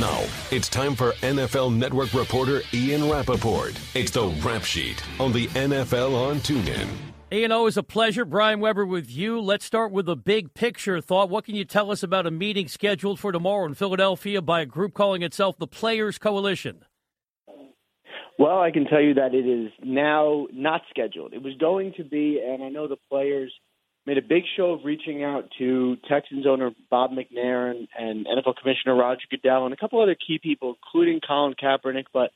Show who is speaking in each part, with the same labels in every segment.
Speaker 1: Now, it's time for NFL Network reporter Ian Rapoport. It's the Rap Sheet on the NFL on TuneIn.
Speaker 2: Ian, always a pleasure. Brian Weber with you. Let's start with a big picture thought. What can you tell us about a meeting scheduled for tomorrow in Philadelphia by a group calling itself the Players Coalition?
Speaker 3: Well, I can tell you that it is now not scheduled. It was going to be, and I know the players – made a big show of reaching out to Texans owner Bob McNair and, and NFL Commissioner Roger Goodell and a couple other key people, including Colin Kaepernick. But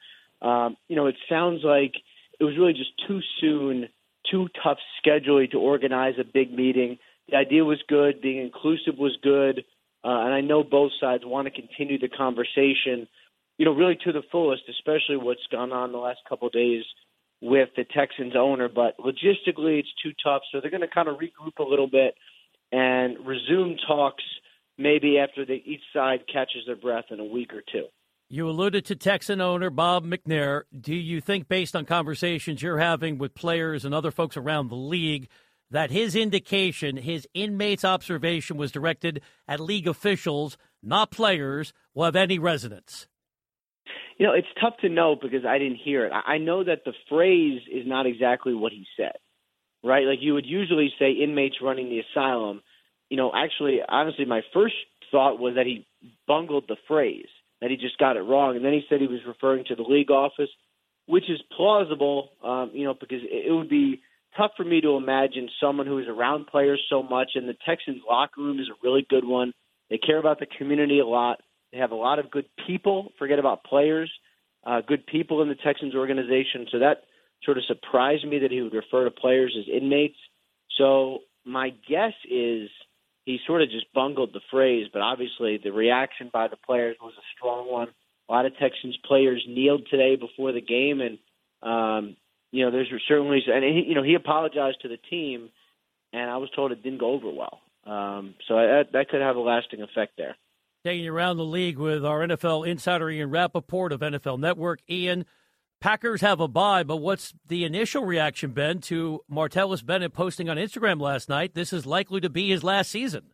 Speaker 3: um, you know, it sounds like it was really just too soon, too tough scheduling to organize a big meeting. The idea was good, being inclusive was good, uh, and I know both sides want to continue the conversation. You know, really to the fullest, especially what's gone on the last couple of days with the Texans owner, but logistically it's too tough. So they're going to kind of regroup a little bit and resume talks maybe after the, each side catches their breath in a week or two.
Speaker 2: You alluded to Texan owner Bob McNair. Do you think, based on conversations you're having with players and other folks around the league, that his indication, his inmates' observation was directed at league officials, not players, will have any resonance?
Speaker 3: You know, it's tough to know because I didn't hear it. I know that the phrase is not exactly what he said, right? Like you would usually say inmates running the asylum. You know, actually, honestly, my first thought was that he bungled the phrase, that he just got it wrong. And then he said he was referring to the league office, which is plausible, um, you know, because it would be tough for me to imagine someone who is around players so much. And the Texans locker room is a really good one. They care about the community a lot. They have a lot of good people. Forget about players. Uh, good people in the Texans organization. So that sort of surprised me that he would refer to players as inmates. So my guess is he sort of just bungled the phrase, but obviously the reaction by the players was a strong one. A lot of Texans players kneeled today before the game, and um, you know, there's certainly, and he, you know, he apologized to the team, and I was told it didn't go over well. Um, so that that could have a lasting effect there
Speaker 2: taking you around the league with our NFL insider Ian Rapoport of NFL Network. Ian, Packers have a bye, but what's the initial reaction been to Martellus Bennett posting on Instagram last night? This is likely to be his last season.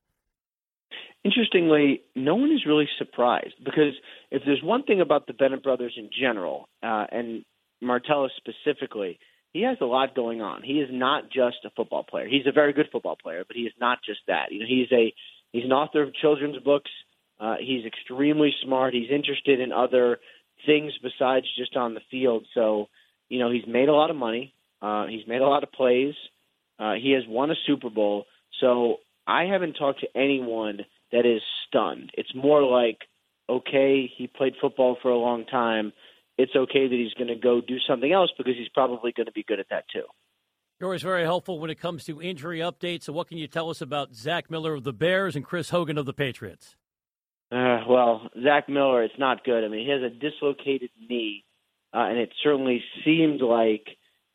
Speaker 3: Interestingly, no one is really surprised because if there's one thing about the Bennett brothers in general, uh, and Martellus specifically, he has a lot going on. He is not just a football player. He's a very good football player, but he is not just that. You know, he's a he's an author of children's books. Uh, he's extremely smart. He's interested in other things besides just on the field. So, you know, he's made a lot of money. Uh, he's made a lot of plays. Uh, he has won a Super Bowl. So I haven't talked to anyone that is stunned. It's more like, okay, he played football for a long time. It's okay that he's going to go do something else because he's probably going to be good at that too.
Speaker 2: You're always very helpful when it comes to injury updates. So, what can you tell us about Zach Miller of the Bears and Chris Hogan of the Patriots?
Speaker 3: Uh, well, Zach Miller, it's not good. I mean, he has a dislocated knee, uh, and it certainly seemed like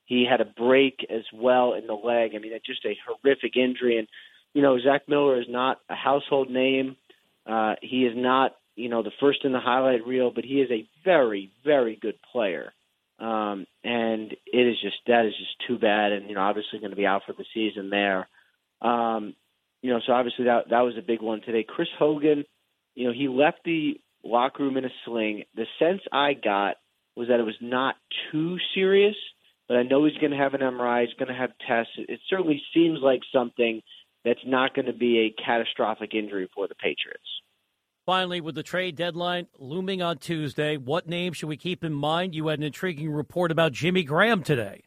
Speaker 3: he had a break as well in the leg. I mean, it's just a horrific injury. And, you know, Zach Miller is not a household name. Uh, he is not, you know, the first in the highlight reel, but he is a very, very good player. Um, and it is just, that is just too bad. And, you know, obviously going to be out for the season there. Um, you know, so obviously that, that was a big one today. Chris Hogan, you know, he left the locker room in a sling. The sense I got was that it was not too serious, but I know he's going to have an MRI. He's going to have tests. It certainly seems like something that's not going to be a catastrophic injury for the Patriots.
Speaker 2: Finally, with the trade deadline looming on Tuesday, what name should we keep in mind? You had an intriguing report about Jimmy Graham today.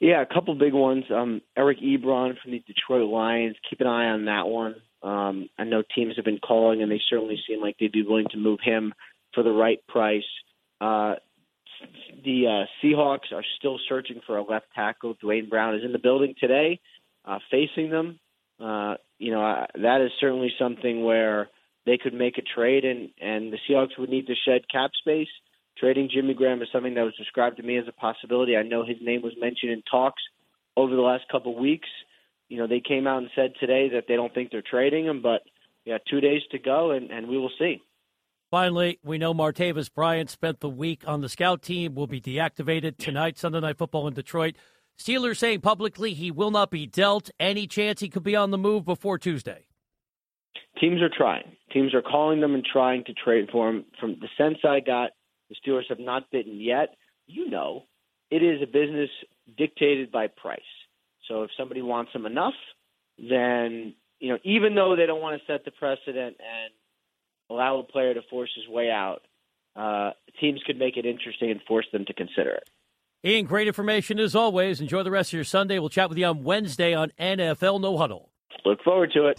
Speaker 3: Yeah, a couple big ones. Um, Eric Ebron from the Detroit Lions. Keep an eye on that one. Um, I know teams have been calling, and they certainly seem like they'd be willing to move him for the right price. Uh, the uh, Seahawks are still searching for a left tackle. Duane Brown is in the building today, uh, facing them. Uh, you know uh, that is certainly something where they could make a trade, and and the Seahawks would need to shed cap space. Trading Jimmy Graham is something that was described to me as a possibility. I know his name was mentioned in talks over the last couple of weeks you know, they came out and said today that they don't think they're trading him, but yeah, two days to go, and, and we will see.
Speaker 2: Finally, we know Martavis Bryant spent the week on the scout team, will be deactivated tonight, Sunday Night Football in Detroit. Steelers saying publicly he will not be dealt. Any chance he could be on the move before Tuesday?
Speaker 3: Teams are trying. Teams are calling them and trying to trade for him. From the sense I got, the Steelers have not bitten yet. You know, it is a business dictated by price. So if somebody wants him enough, then you know, even though they don't want to set the precedent and allow a player to force his way out, uh, teams could make it interesting and force them to consider it.
Speaker 2: Ian, great information as always. Enjoy the rest of your Sunday. We'll chat with you on Wednesday on NFL No Huddle.
Speaker 3: Look forward to it.